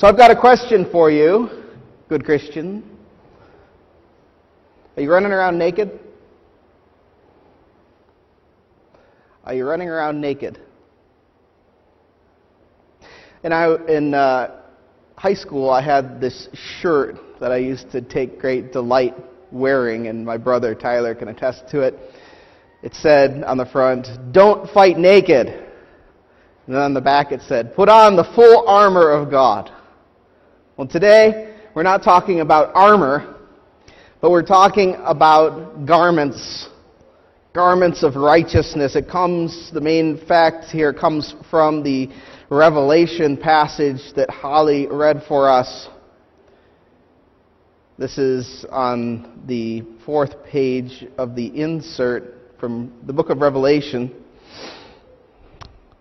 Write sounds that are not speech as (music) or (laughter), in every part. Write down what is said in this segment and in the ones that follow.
So I've got a question for you, good Christian. Are you running around naked? Are you running around naked? And I, in uh, high school, I had this shirt that I used to take great delight wearing, and my brother Tyler can attest to it. It said on the front, Don't fight naked. And then on the back it said, Put on the full armor of God. Well, today, we're not talking about armor, but we're talking about garments. Garments of righteousness. It comes, the main fact here comes from the Revelation passage that Holly read for us. This is on the fourth page of the insert from the book of Revelation.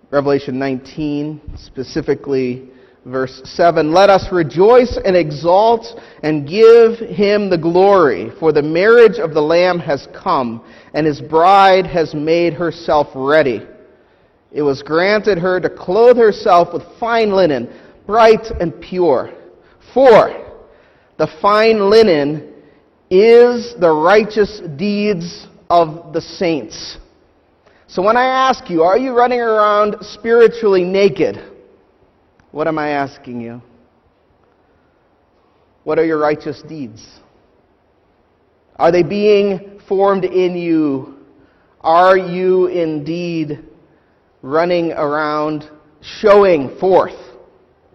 Revelation 19, specifically verse 7 Let us rejoice and exult and give him the glory, for the marriage of the Lamb has come, and his bride has made herself ready. It was granted her to clothe herself with fine linen, bright and pure. For the fine linen is the righteous deeds of the saints. So when I ask you, are you running around spiritually naked? What am I asking you? What are your righteous deeds? Are they being formed in you? Are you indeed running around showing forth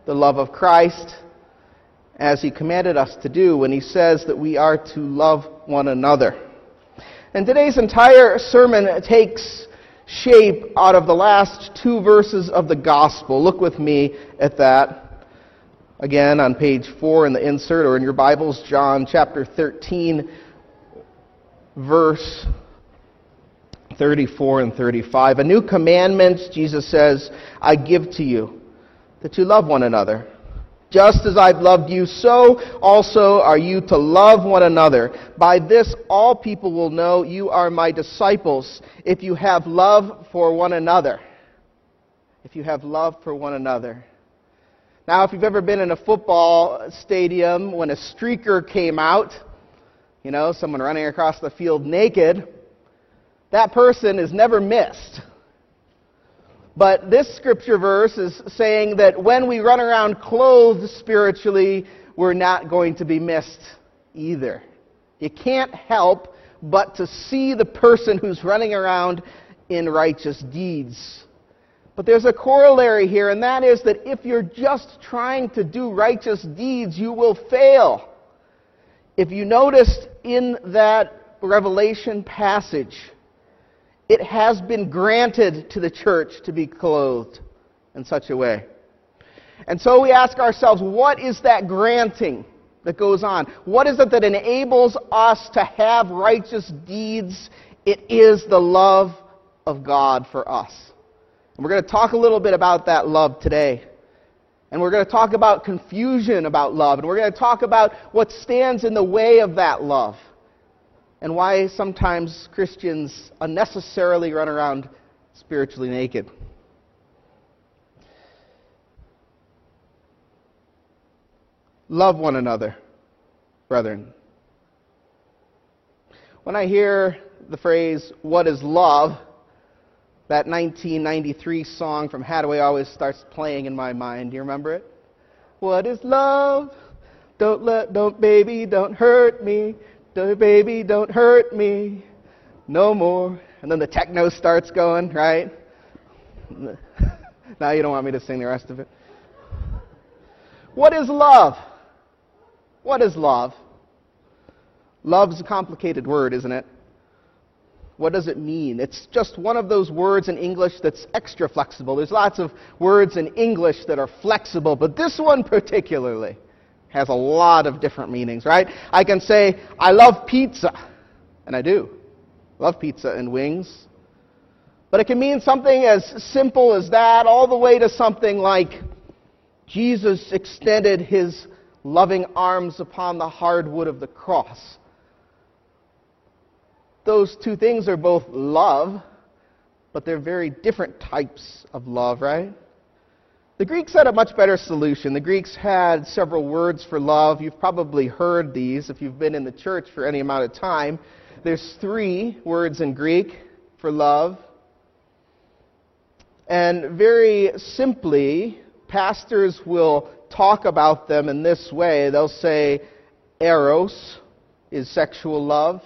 the love of Christ as He commanded us to do when He says that we are to love one another? And today's entire sermon takes shape out of the last two verses of the gospel. Look with me at that. Again, on page 4 in the insert or in your Bibles, John chapter 13, verse 34 and 35. A new commandment, Jesus says, I give to you, that you love one another. Just as I've loved you, so also are you to love one another. By this all people will know you are my disciples, if you have love for one another. If you have love for one another. Now, if you've ever been in a football stadium when a streaker came out, you know, someone running across the field naked, that person is never missed. But this scripture verse is saying that when we run around clothed spiritually, we're not going to be missed either. You can't help but to see the person who's running around in righteous deeds. But there's a corollary here, and that is that if you're just trying to do righteous deeds, you will fail. If you noticed in that Revelation passage, it has been granted to the church to be clothed in such a way. And so we ask ourselves, what is that granting that goes on? What is it that enables us to have righteous deeds? It is the love of God for us. And we're going to talk a little bit about that love today. And we're going to talk about confusion about love. And we're going to talk about what stands in the way of that love and why sometimes Christians unnecessarily run around spiritually naked. Love one another, brethren. When I hear the phrase, what is love, that 1993 song from Haddaway always starts playing in my mind. Do you remember it? What is love? Don't let, don't, baby, don't hurt me. Baby, don't hurt me no more. And then the techno starts going, right? (laughs) now you don't want me to sing the rest of it. What is love? What is love? Love's a complicated word, isn't it? What does it mean? It's just one of those words in English that's extra flexible. There's lots of words in English that are flexible, but this one particularly has a lot of different meanings, right? I can say, I love pizza, and I do. Love pizza and wings. But it can mean something as simple as that, all the way to something like Jesus extended his loving arms upon the hard wood of the cross. Those two things are both love, but they're very different types of love, right? The Greeks had a much better solution. The Greeks had several words for love. You've probably heard these if you've been in the church for any amount of time. There's three words in Greek for love. And very simply, pastors will talk about them in this way. They'll say, Eros is sexual love,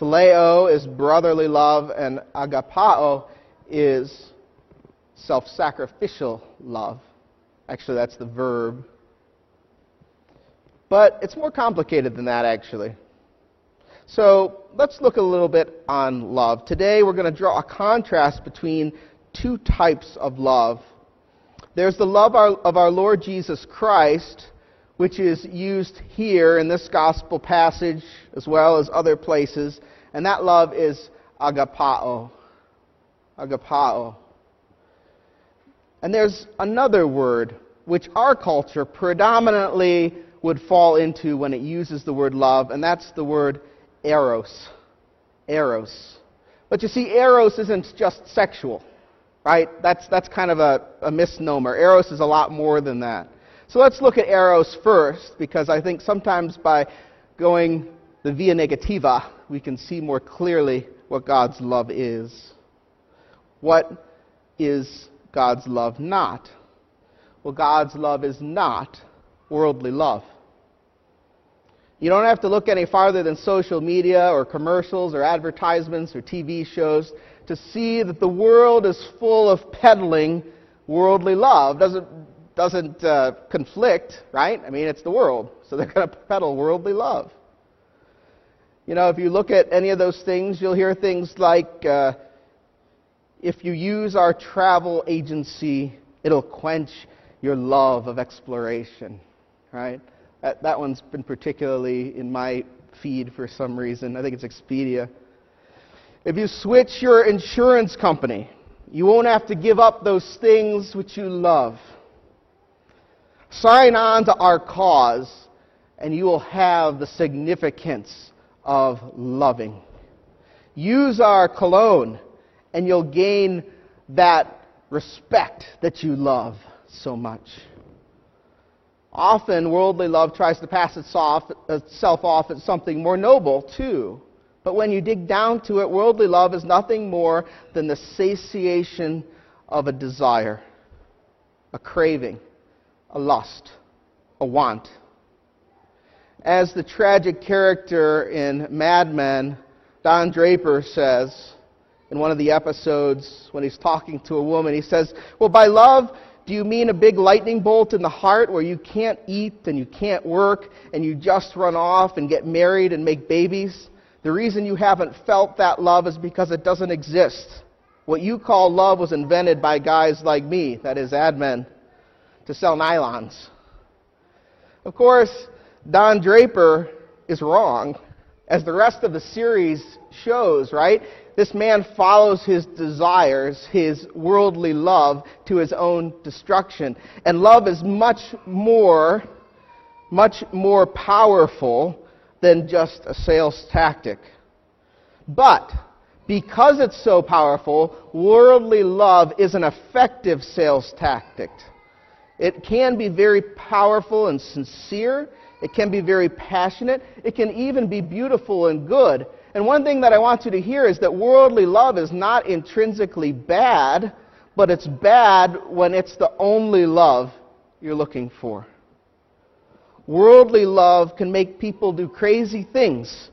Phileo is brotherly love, and agapao is self sacrificial love. Actually, that's the verb. But it's more complicated than that, actually. So let's look a little bit on love. Today, we're going to draw a contrast between two types of love. There's the love of our Lord Jesus Christ, which is used here in this gospel passage as well as other places, and that love is agapao. Agapao. And there's another word which our culture predominantly would fall into when it uses the word love, and that's the word eros. Eros. But you see, eros isn't just sexual, right? That's, that's kind of a, a misnomer. Eros is a lot more than that. So let's look at eros first, because I think sometimes by going the via negativa, we can see more clearly what God's love is. What is God's love not? Well, God's love is not worldly love. You don't have to look any farther than social media or commercials or advertisements or TV shows to see that the world is full of peddling worldly love. Doesn't doesn't uh, conflict, right? I mean, it's the world, so they're going to peddle worldly love. You know, if you look at any of those things, you'll hear things like, uh, if you use our travel agency, it'll quench your love of exploration, right? That, that one's been particularly in my feed for some reason. I think it's Expedia. If you switch your insurance company, you won't have to give up those things which you love. Sign on to our cause, and you will have the significance of loving. Use our cologne and you'll gain that respect that you love so much. Often, worldly love tries to pass itself off as something more noble, too. But when you dig down to it, worldly love is nothing more than the satiation of a desire, a craving, a lust, a want. As the tragic character in Mad Men, Don Draper says, in one of the episodes when he's talking to a woman. He says, Well, by love, do you mean a big lightning bolt in the heart where you can't eat and you can't work and you just run off and get married and make babies? The reason you haven't felt that love is because it doesn't exist. What you call love was invented by guys like me, that is, ad men, to sell nylons. Of course, Don Draper is wrong, as the rest of the series shows, right? This man follows his desires, his worldly love, to his own destruction. And love is much more, much more powerful than just a sales tactic. But, because it's so powerful, worldly love is an effective sales tactic. It can be very powerful and sincere. It can be very passionate. It can even be beautiful and good. And one thing that I want you to hear is that worldly love is not intrinsically bad, but it's bad when it's the only love you're looking for. Worldly love can make people do crazy things,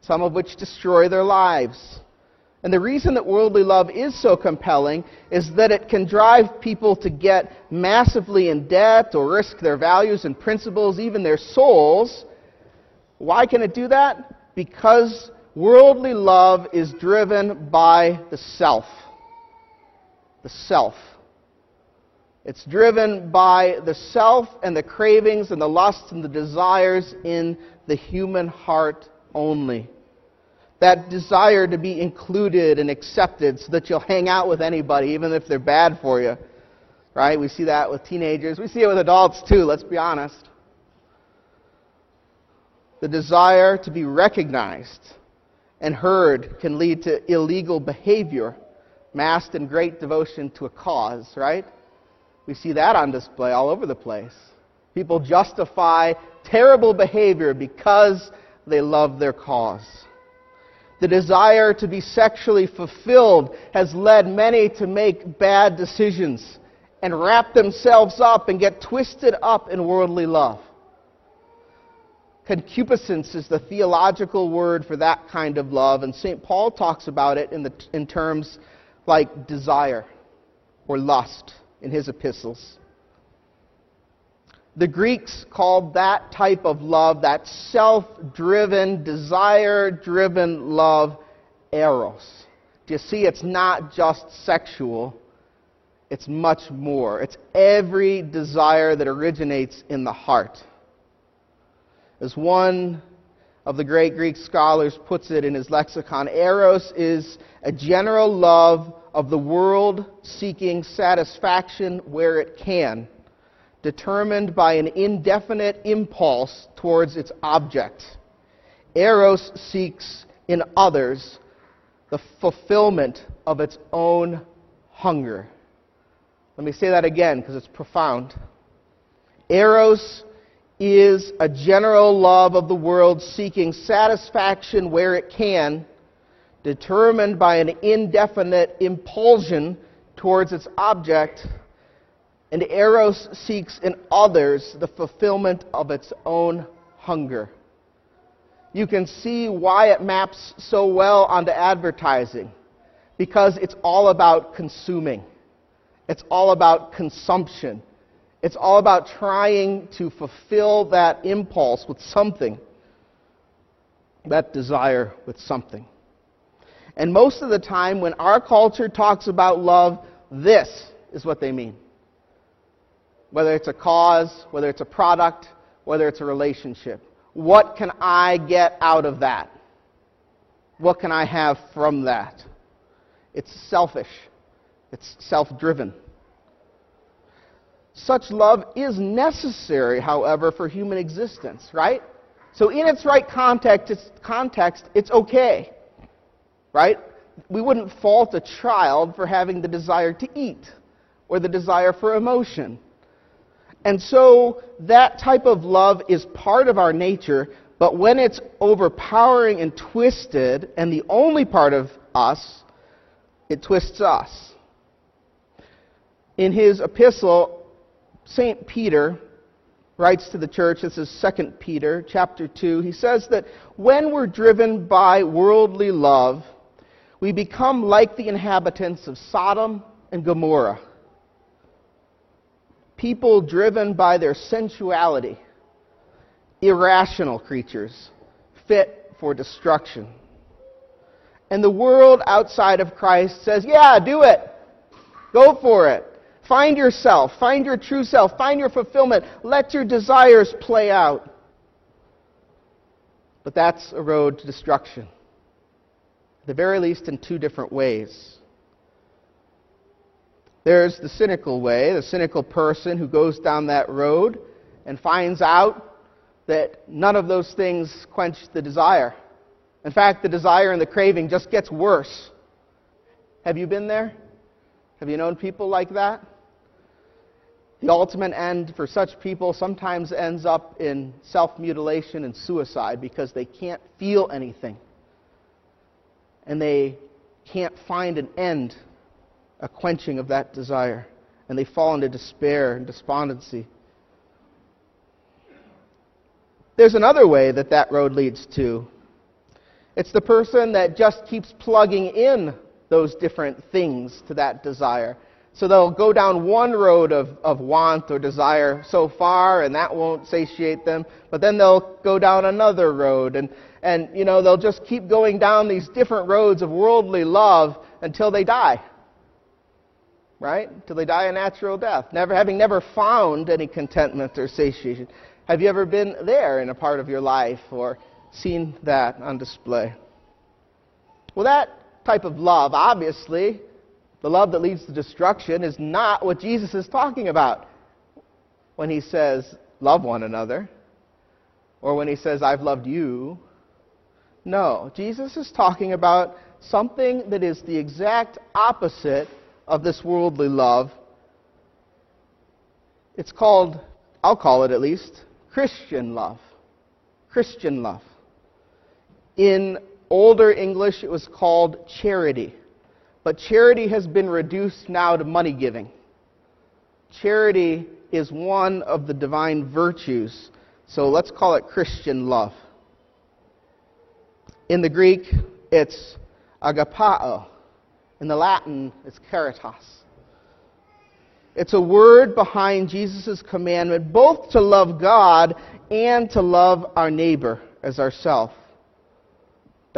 some of which destroy their lives. And the reason that worldly love is so compelling is that it can drive people to get massively in debt or risk their values and principles, even their souls. Why can it do that? Because Worldly love is driven by the self. The self. It's driven by the self and the cravings and the lusts and the desires in the human heart only. That desire to be included and accepted so that you'll hang out with anybody, even if they're bad for you. Right? We see that with teenagers. We see it with adults too, let's be honest. The desire to be recognized and heard can lead to illegal behavior masked in great devotion to a cause, right? We see that on display all over the place. People justify terrible behavior because they love their cause. The desire to be sexually fulfilled has led many to make bad decisions and wrap themselves up and get twisted up in worldly love. Concupiscence is the theological word for that kind of love, and St. Paul talks about it in, the, in terms like desire or lust in his epistles. The Greeks called that type of love, that self driven, desire driven love, eros. Do you see? It's not just sexual, it's much more. It's every desire that originates in the heart. As one of the great Greek scholars puts it in his lexicon, eros is a general love of the world seeking satisfaction where it can, determined by an indefinite impulse towards its object. Eros seeks in others the fulfillment of its own hunger. Let me say that again because it's profound. Eros is a general love of the world seeking satisfaction where it can, determined by an indefinite impulsion towards its object, and Eros seeks in others the fulfillment of its own hunger. You can see why it maps so well onto advertising, because it's all about consuming. It's all about consumption. It's all about trying to fulfill that impulse with something, that desire with something. And most of the time, when our culture talks about love, this is what they mean. Whether it's a cause, whether it's a product, whether it's a relationship. What can I get out of that? What can I have from that? It's selfish. It's self driven. Such love is necessary, however, for human existence, right? So, in its right context, it's, context, it's okay, right? We wouldn't fault a child for having the desire to eat or the desire for emotion. And so, that type of love is part of our nature, but when it's overpowering and twisted, and the only part of us, it twists us. In his epistle, St. Peter writes to the church, this is 2 Peter chapter 2, he says that when we're driven by worldly love, we become like the inhabitants of Sodom and Gomorrah. People driven by their sensuality, irrational creatures, fit for destruction. And the world outside of Christ says, yeah, do it. Go for it. Find yourself. Find your true self. Find your fulfillment. Let your desires play out. But that's a road to destruction. At the very least, in two different ways. There's the cynical way, the cynical person who goes down that road and finds out that none of those things quench the desire. In fact, the desire and the craving just gets worse. Have you been there? Have you known people like that? The ultimate end for such people sometimes ends up in self mutilation and suicide because they can't feel anything. And they can't find an end, a quenching of that desire. And they fall into despair and despondency. There's another way that that road leads to. It's the person that just keeps plugging in those different things to that desire. So they'll go down one road of, of want or desire so far, and that won't satiate them. But then they'll go down another road, and, and you know, they'll just keep going down these different roads of worldly love until they die. Right? Until they die a natural death, never having never found any contentment or satiation. Have you ever been there in a part of your life or seen that on display? Well, that type of love, obviously, the love that leads to destruction is not what Jesus is talking about when he says, love one another, or when he says, I've loved you. No, Jesus is talking about something that is the exact opposite of this worldly love. It's called, I'll call it at least, Christian love. Christian love. In older English, it was called charity. But charity has been reduced now to money giving. Charity is one of the divine virtues, so let's call it Christian love. In the Greek, it's agapao. In the Latin, it's caritas. It's a word behind Jesus' commandment both to love God and to love our neighbor as ourself.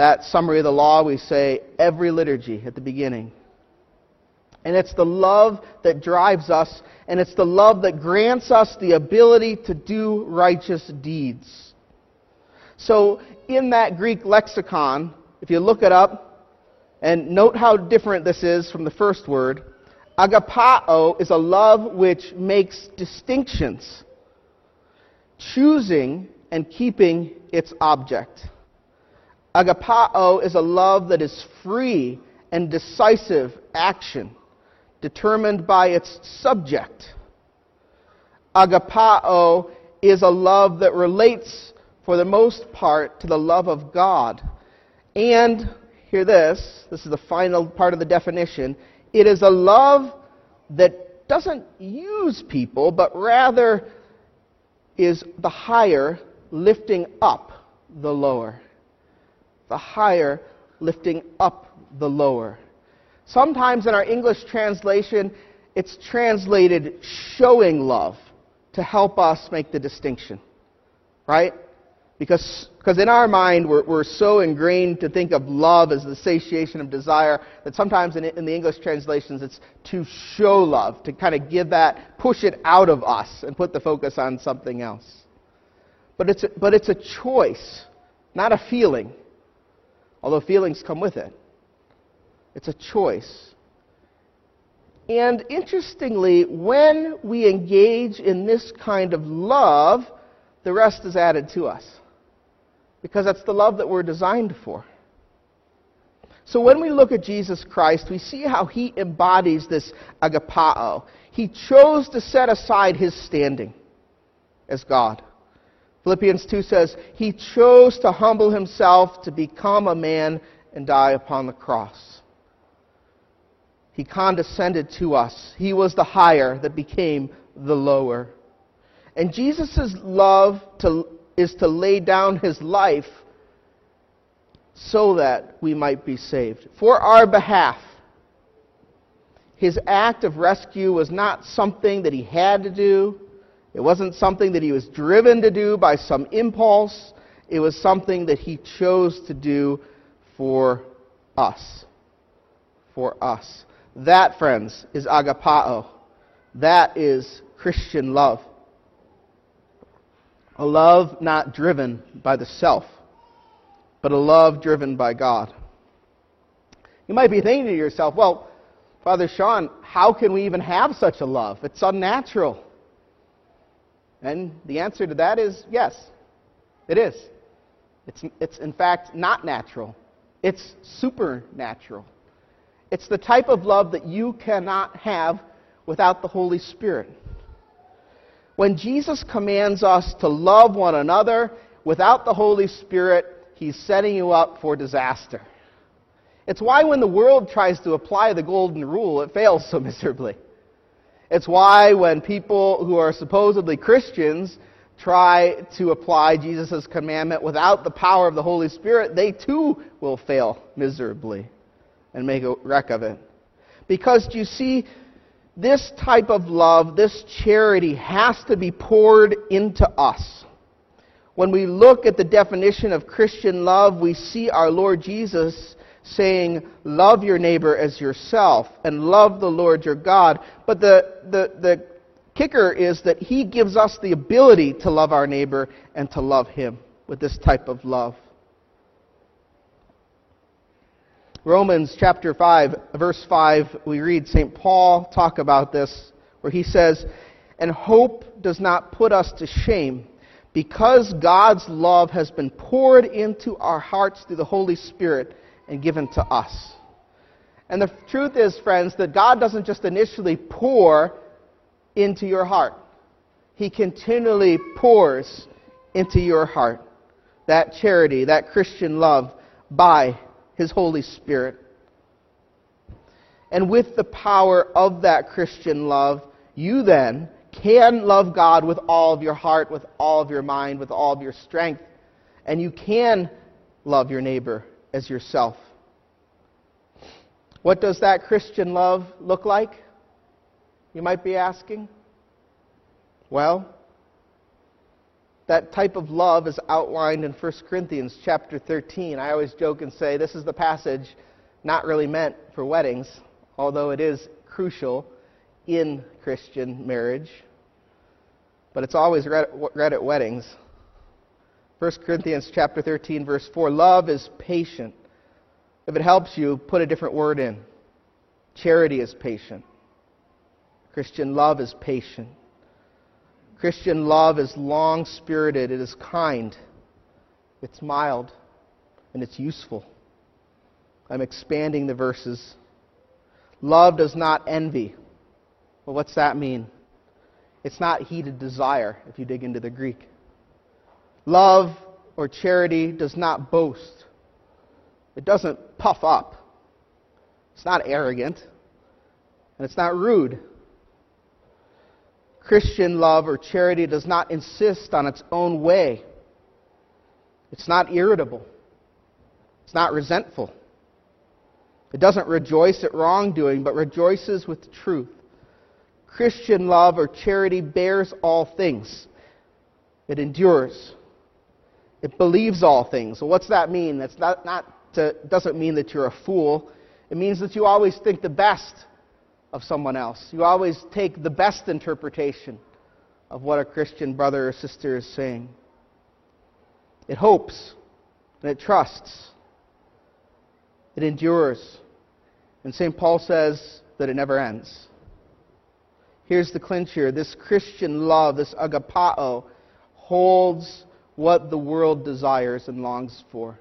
That summary of the law we say every liturgy at the beginning. And it's the love that drives us, and it's the love that grants us the ability to do righteous deeds. So, in that Greek lexicon, if you look it up, and note how different this is from the first word, agapao is a love which makes distinctions, choosing and keeping its object. Agapao is a love that is free and decisive action, determined by its subject. Agapao is a love that relates, for the most part, to the love of God. And, hear this, this is the final part of the definition, it is a love that doesn't use people, but rather is the higher lifting up the lower the higher lifting up the lower. Sometimes in our English translation, it's translated showing love to help us make the distinction. Right? Because, because in our mind, we're, we're so ingrained to think of love as the satiation of desire that sometimes in, in the English translations it's to show love, to kind of give that, push it out of us and put the focus on something else. But it's a, but it's a choice, not a feeling although feelings come with it. It's a choice. And interestingly, when we engage in this kind of love, the rest is added to us. Because that's the love that we're designed for. So when we look at Jesus Christ, we see how he embodies this agapao. He chose to set aside his standing as God. Philippians 2 says, He chose to humble himself to become a man and die upon the cross. He condescended to us. He was the higher that became the lower. And Jesus' love to, is to lay down his life so that we might be saved. For our behalf. His act of rescue was not something that he had to do. It wasn't something that he was driven to do by some impulse. It was something that he chose to do for us. For us. That, friends, is agapao. That is Christian love. A love not driven by the self, but a love driven by God. You might be thinking to yourself, well, Father Sean, how can we even have such a love? It's unnatural. And the answer to that is yes, it is. It's, it's in fact not natural, it's supernatural. It's the type of love that you cannot have without the Holy Spirit. When Jesus commands us to love one another without the Holy Spirit, he's setting you up for disaster. It's why when the world tries to apply the golden rule, it fails so (laughs) miserably. It's why when people who are supposedly Christians try to apply Jesus' commandment without the power of the Holy Spirit, they too will fail miserably and make a wreck of it. Because, you see, this type of love, this charity, has to be poured into us. When we look at the definition of Christian love, we see our Lord Jesus saying, Love your neighbor as yourself and love the Lord your God. But the, the, the kicker is that he gives us the ability to love our neighbor and to love him with this type of love. Romans chapter 5, verse 5, we read St. Paul talk about this, where he says, And hope does not put us to shame, because God's love has been poured into our hearts through the Holy Spirit and given to us. And the truth is, friends, that God doesn't just initially pour into your heart. He continually pours into your heart that charity, that Christian love by His Holy Spirit. And with the power of that Christian love, you then can love God with all of your heart, with all of your mind, with all of your strength. And you can love your neighbor as yourself. What does that Christian love look like? You might be asking. Well, that type of love is outlined in 1 Corinthians chapter 13. I always joke and say this is the passage not really meant for weddings, although it is crucial in Christian marriage. But it's always read, read at weddings. 1 Corinthians chapter 13 verse 4 love is patient. If it helps you, put a different word in. Charity is patient. Christian love is patient. Christian love is long spirited, it is kind, it's mild, and it's useful. I'm expanding the verses. Love does not envy. Well, what's that mean? It's not heated desire, if you dig into the Greek. Love or charity does not boast. It doesn't puff up. It's not arrogant. And it's not rude. Christian love or charity does not insist on its own way. It's not irritable. It's not resentful. It doesn't rejoice at wrongdoing, but rejoices with the truth. Christian love or charity bears all things. It endures. It believes all things. So what's that mean? That's not, not to, doesn't mean that you're a fool. It means that you always think the best of someone else. You always take the best interpretation of what a Christian brother or sister is saying. It hopes and it trusts. It endures. And St. Paul says that it never ends. Here's the clincher this Christian love, this agapao, holds what the world desires and longs for,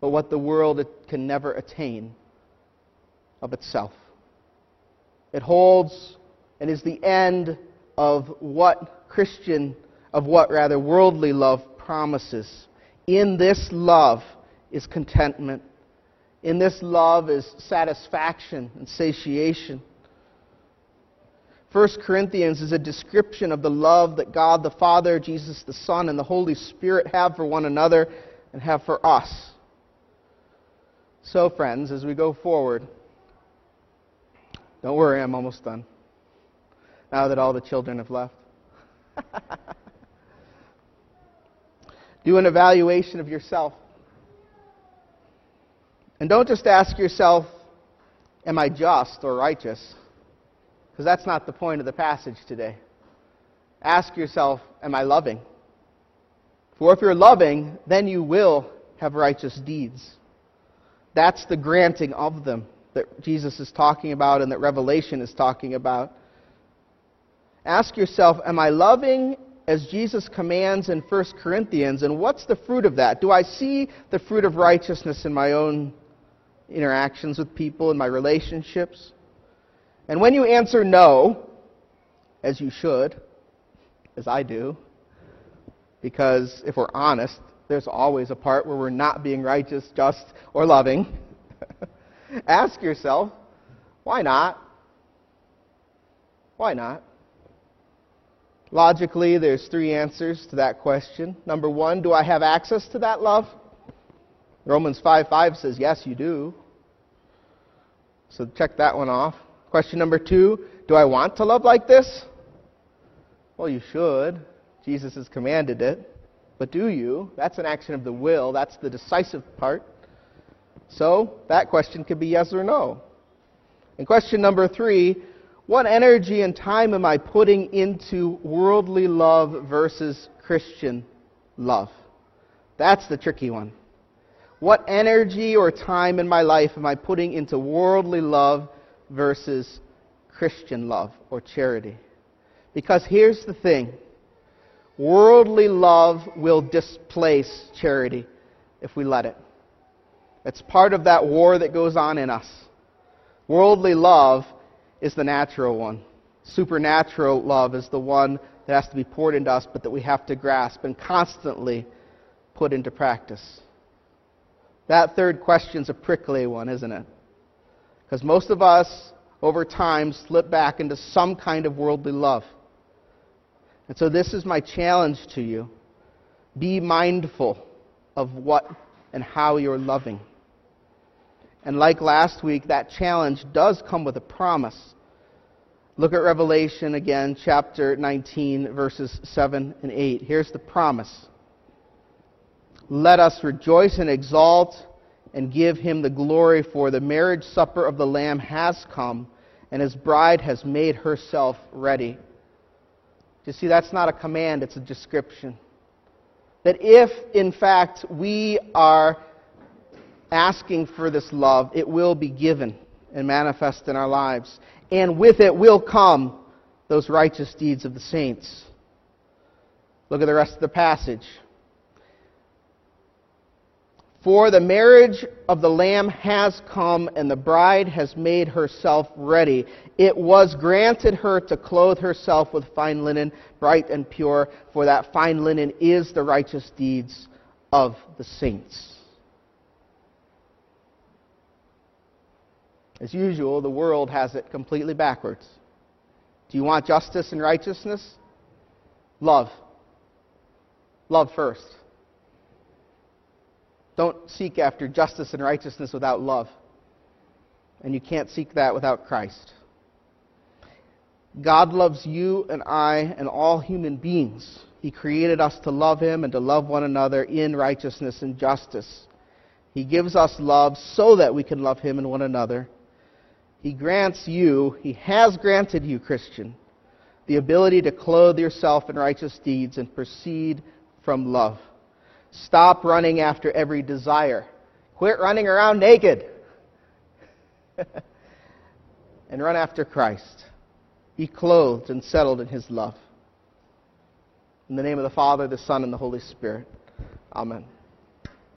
but what the world can never attain of itself. It holds and is the end of what Christian, of what rather worldly love promises. In this love is contentment. In this love is satisfaction and satiation. 1 Corinthians is a description of the love that God the Father, Jesus the Son, and the Holy Spirit have for one another and have for us. So, friends, as we go forward, don't worry, I'm almost done. Now that all the children have left. (laughs) Do an evaluation of yourself. And don't just ask yourself, Am I just or righteous? Because that's not the point of the passage today. Ask yourself, Am I loving? For if you're loving, then you will have righteous deeds. That's the granting of them that Jesus is talking about and that Revelation is talking about. Ask yourself, am I loving as Jesus commands in 1 Corinthians? And what's the fruit of that? Do I see the fruit of righteousness in my own interactions with people, in my relationships? And when you answer no, as you should, as I do, because if we're honest, there's always a part where we're not being righteous, just, or loving. (laughs) Ask yourself, why not? Why not? Logically, there's three answers to that question. Number one, do I have access to that love? Romans 5 5 says, yes, you do. So check that one off. Question number two, do I want to love like this? Well, you should. Jesus has commanded it. But do you? That's an action of the will. That's the decisive part. So that question could be yes or no. And question number three what energy and time am I putting into worldly love versus Christian love? That's the tricky one. What energy or time in my life am I putting into worldly love versus Christian love or charity? Because here's the thing worldly love will displace charity if we let it. It's part of that war that goes on in us. Worldly love is the natural one. Supernatural love is the one that has to be poured into us, but that we have to grasp and constantly put into practice. That third question is a prickly one, isn't it? Because most of us, over time, slip back into some kind of worldly love. And so, this is my challenge to you. Be mindful of what and how you're loving. And like last week, that challenge does come with a promise. Look at Revelation again, chapter 19, verses 7 and 8. Here's the promise Let us rejoice and exalt and give him the glory, for the marriage supper of the Lamb has come, and his bride has made herself ready. You see, that's not a command, it's a description. That if, in fact, we are asking for this love, it will be given and manifest in our lives. And with it will come those righteous deeds of the saints. Look at the rest of the passage. For the marriage of the Lamb has come, and the bride has made herself ready. It was granted her to clothe herself with fine linen, bright and pure, for that fine linen is the righteous deeds of the saints. As usual, the world has it completely backwards. Do you want justice and righteousness? Love. Love first. Don't seek after justice and righteousness without love. And you can't seek that without Christ. God loves you and I and all human beings. He created us to love Him and to love one another in righteousness and justice. He gives us love so that we can love Him and one another. He grants you, He has granted you, Christian, the ability to clothe yourself in righteous deeds and proceed from love. Stop running after every desire. Quit running around naked. (laughs) and run after Christ. Be clothed and settled in His love. In the name of the Father, the Son, and the Holy Spirit. Amen.